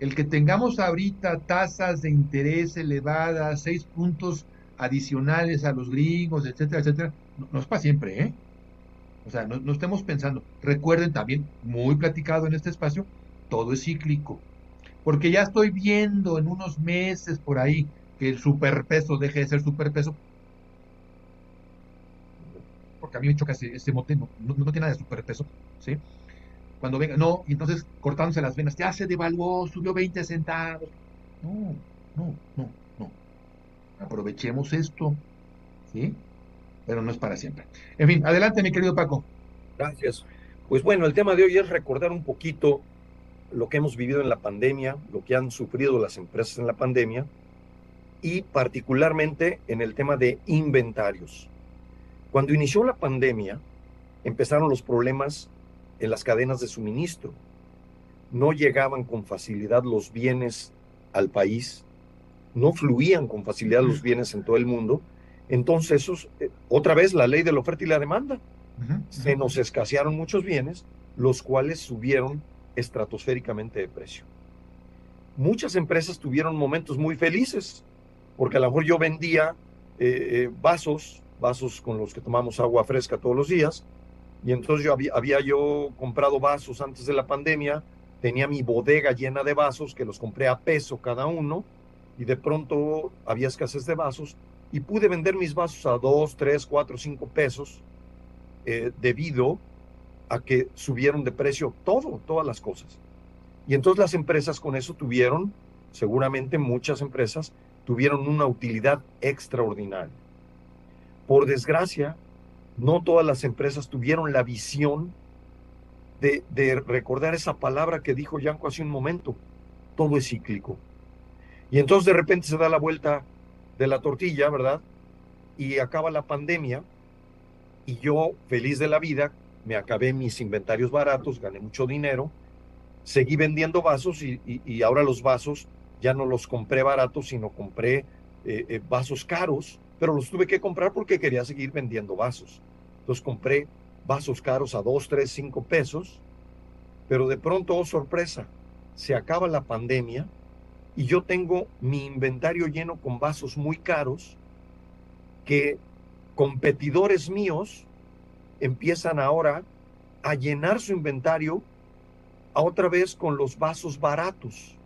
El que tengamos ahorita tasas de interés elevadas, seis puntos adicionales a los gringos, etcétera, etcétera, no, es para siempre, ¿eh? O sea, no, estemos pensando. Recuerden también, muy platicado en este espacio, todo es cíclico. Porque ya estoy viendo en unos meses por ahí que el superpeso deje de ser superpeso. Porque a mí me choca ese, ese mote, no, no, tiene nada de superpeso, ¿sí? Cuando venga, no, y entonces cortándose las venas, ya se devaluó, subió 20 centavos. No, no, no aprovechemos esto, ¿sí? Pero no es para siempre. En fin, adelante, mi querido Paco. Gracias. Pues bueno, el tema de hoy es recordar un poquito lo que hemos vivido en la pandemia, lo que han sufrido las empresas en la pandemia y particularmente en el tema de inventarios. Cuando inició la pandemia, empezaron los problemas en las cadenas de suministro. No llegaban con facilidad los bienes al país no fluían con facilidad los bienes en todo el mundo. Entonces, esos, eh, otra vez la ley de la oferta y la demanda. Se nos escasearon muchos bienes, los cuales subieron estratosféricamente de precio. Muchas empresas tuvieron momentos muy felices, porque a lo mejor yo vendía eh, eh, vasos, vasos con los que tomamos agua fresca todos los días, y entonces yo había, había yo comprado vasos antes de la pandemia, tenía mi bodega llena de vasos que los compré a peso cada uno, y de pronto había escasez de vasos y pude vender mis vasos a 2, 3, 4, 5 pesos eh, debido a que subieron de precio todo, todas las cosas. Y entonces las empresas con eso tuvieron, seguramente muchas empresas, tuvieron una utilidad extraordinaria. Por desgracia, no todas las empresas tuvieron la visión de, recordar esa palabra que dijo Yanko hace un momento. Todo es cíclico. Y entonces de repente se da la vuelta de la tortilla, ¿verdad? Y acaba la pandemia y yo, feliz de la vida, me acabé mis inventarios baratos, gané mucho dinero, seguí vendiendo vasos y, ahora los vasos ya no los compré baratos, sino compré eh, eh, vasos caros, pero los tuve que comprar porque quería seguir vendiendo vasos. Entonces compré vasos caros a 2, 3, 5 pesos, pero de pronto, oh sorpresa, se acaba la pandemia y yo tengo mi inventario lleno con vasos muy caros que competidores míos empiezan ahora a llenar su inventario a otra vez con los vasos baratos.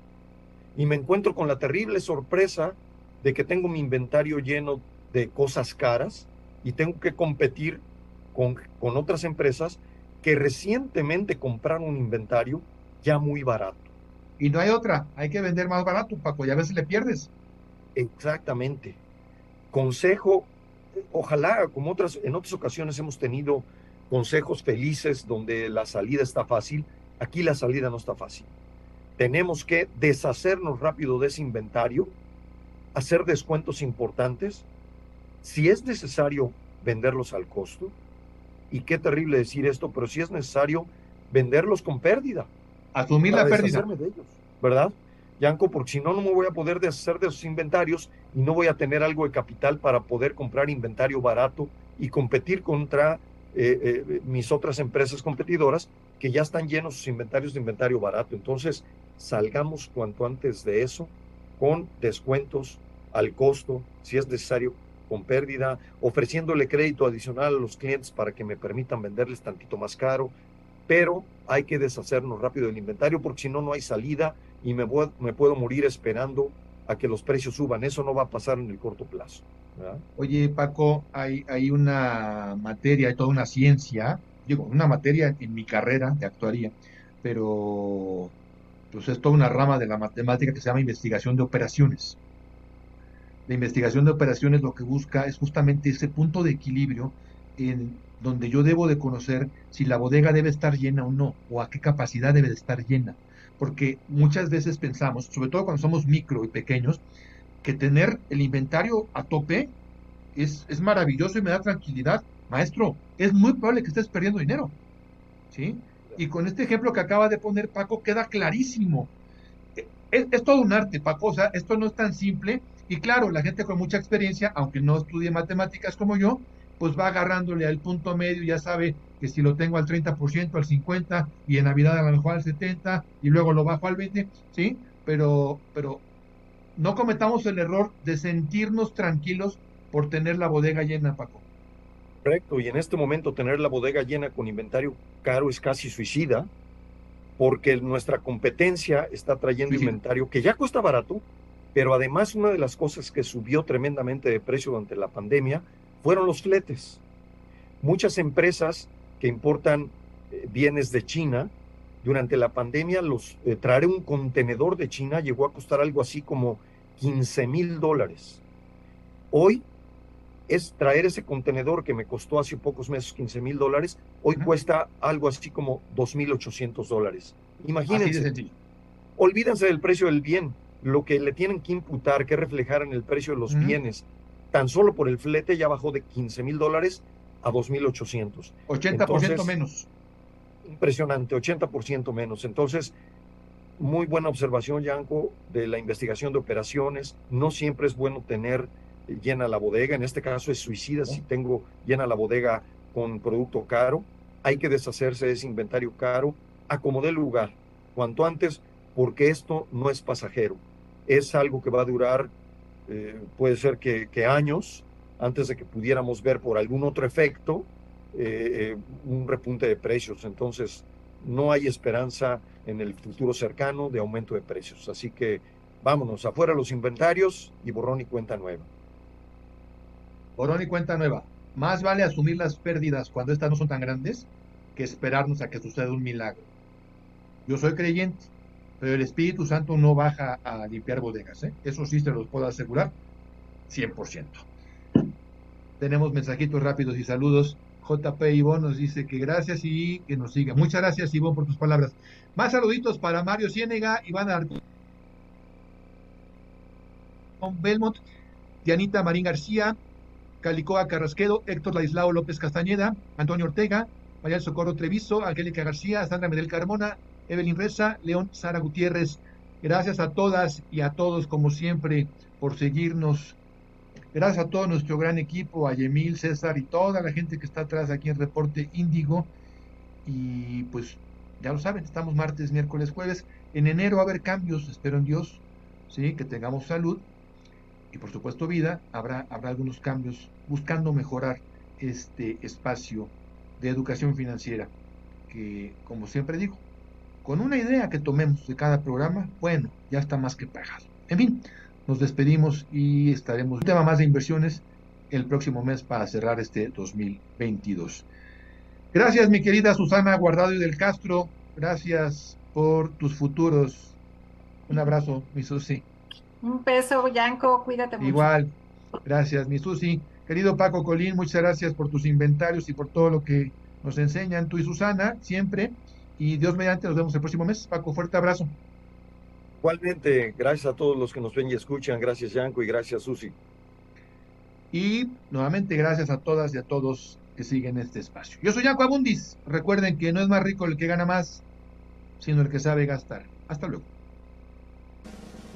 Y me encuentro con la terrible sorpresa de que tengo mi inventario lleno de cosas caras y tengo que competir con, con otras empresas que recientemente compraron un inventario ya muy barato. Y no hay otra, hay que vender más barato, Paco, y a veces le pierdes. Exactamente. Consejo, ojalá, como otras, en otras ocasiones hemos tenido consejos felices donde la salida está fácil, aquí la salida no está fácil. Tenemos que deshacernos rápido de ese inventario, hacer descuentos importantes, si es necesario venderlos al costo, y qué terrible decir esto, pero si es necesario venderlos con pérdida. Asumir la pérdida. De ellos, ¿Verdad? Yanko, porque si no, no me voy a poder deshacer de esos inventarios y no voy a tener algo de capital para poder comprar inventario barato y competir contra eh, eh, mis otras empresas competidoras que ya están llenos sus inventarios de inventario barato. Entonces, salgamos cuanto antes de eso con descuentos al costo, si es necesario, con pérdida, ofreciéndole crédito adicional a los clientes para que me permitan venderles tantito más caro, pero hay que deshacernos rápido del inventario porque si no, no hay salida y me, puedo morir esperando a que los precios suban. Eso no va a pasar en el corto plazo. Oye, Paco, hay, hay una materia, hay toda una ciencia, digo, una materia en mi carrera de actuaría, pero pues es toda una rama de la matemática que se llama investigación de operaciones. La investigación de operaciones lo que busca es justamente ese punto de equilibrio en donde yo debo de conocer si la bodega debe estar llena o no, o a qué capacidad debe de estar llena. Porque muchas veces pensamos, sobre todo cuando somos micro y pequeños, que tener el inventario a tope es, es maravilloso y me da tranquilidad. Maestro, es muy probable que estés perdiendo dinero. ¿Sí? Y con este ejemplo que acaba de poner Paco, queda clarísimo. Es, es, todo un arte, Paco. O sea, esto no es tan simple. Y claro, la gente con mucha experiencia, aunque no estudie matemáticas como yo, pues va agarrándole al punto medio, ya sabe que si lo tengo al 30%, al 50%, y en Navidad a lo mejor al 70%, y luego lo bajo al 20%, ¿sí? Pero, pero no cometamos el error de sentirnos tranquilos por tener la bodega llena, Paco. Correcto, y en este momento tener la bodega llena con inventario caro es casi suicida, porque nuestra competencia está trayendo inventario que ya cuesta barato, pero además una de las cosas que subió tremendamente de precio durante la pandemia fueron los fletes. Muchas empresas que importan eh, bienes de China durante la pandemia, los, eh, traer un contenedor de China llegó a costar algo así como 15 mil dólares. Hoy es traer ese contenedor que me costó hace pocos meses 15 mil dólares, hoy cuesta algo así como 2.800 dólares. Imagínense. Olvídense del precio del bien, lo que le tienen que imputar, que reflejar en el precio de los bienes. Tan solo por el flete ya bajó de 15 mil dólares a 2.800. 80% menos impresionante, 80% menos. Entonces, muy buena observación, Yanko, de la investigación de operaciones. No siempre es bueno tener llena la bodega. En este caso es suicida si tengo llena la bodega con producto caro. Hay que deshacerse de ese inventario caro. Acomodé el lugar cuanto antes porque esto no es pasajero. Es algo que va a durar, eh, puede ser que, años, antes de que pudiéramos ver por algún otro efecto eh, eh, un repunte de precios. Entonces, no hay esperanza en el futuro cercano de aumento de precios. Así que vámonos, afuera los inventarios y borrón y cuenta nueva. Borrón y cuenta nueva. Más vale asumir las pérdidas cuando estas no son tan grandes que esperarnos a que suceda un milagro. Yo soy creyente pero el Espíritu Santo no baja a limpiar bodegas. ¿eh? Eso sí se los puedo asegurar 100%. Tenemos mensajitos rápidos y saludos. JP Ivonne nos dice que gracias y que nos siga. Muchas gracias, Ivonne, por tus palabras. Más saluditos para Mario Ciénega, Iván Arturo, Belmont, Dianita Marín García, Calicoa Carrasquedo, Héctor Laislao López Castañeda, Antonio Ortega, María Socorro Treviso, Angélica García, Sandra Medel Carmona, Evelyn Reza, León Sara Gutiérrez. Gracias a todas y a todos, como siempre, por seguirnos. Gracias a todo nuestro gran equipo, a Yemil, César y toda la gente que está atrás aquí en Reporte Índigo. Y pues ya lo saben, estamos martes, miércoles, jueves. En enero va a haber cambios, espero en Dios, ¿sí? que tengamos salud y por supuesto vida. Habrá, habrá algunos cambios buscando mejorar este espacio de educación financiera que, como siempre digo, con una idea que tomemos de cada programa, bueno, ya está más que pagado. En fin, nos despedimos y estaremos un tema más de inversiones el próximo mes para cerrar este 2022. Gracias, mi querida Susana Guardado y del Castro. Gracias por tus futuros. Un abrazo, mi Susi. Un beso, Yanko. Cuídate mucho. Igual. Gracias, mi Susi. Querido Paco Colín, muchas gracias por tus inventarios y por todo lo que nos enseñan tú y Susana, siempre. Y Dios mediante, nos vemos el próximo mes. Paco, fuerte abrazo. Igualmente, gracias a todos los que nos ven y escuchan. Gracias, Yanko, y gracias, Susi. Y nuevamente, gracias a todas y a todos que siguen este espacio. Yo soy Yanko Abundis. Recuerden que no es más rico el que gana más, sino el que sabe gastar. Hasta luego.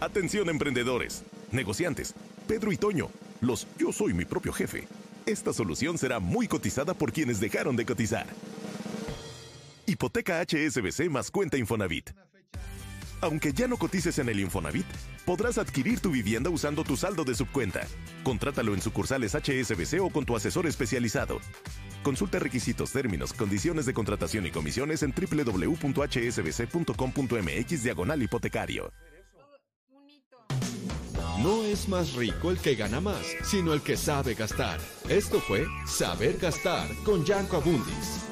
Atención, emprendedores, negociantes, Pedro y Toño, los yo soy mi propio jefe. Esta solución será muy cotizada por quienes dejaron de cotizar. Hipoteca HSBC más cuenta Infonavit. Aunque ya no cotices en el Infonavit, podrás adquirir tu vivienda usando tu saldo de subcuenta. Contrátalo en sucursales HSBC o con tu asesor especializado. Consulta requisitos, términos, condiciones de contratación y comisiones en www.hsbc.com.mx diagonal hipotecario. No es más rico el que gana más, sino el que sabe gastar. Esto fue Saber Gastar con Yanko Abundis.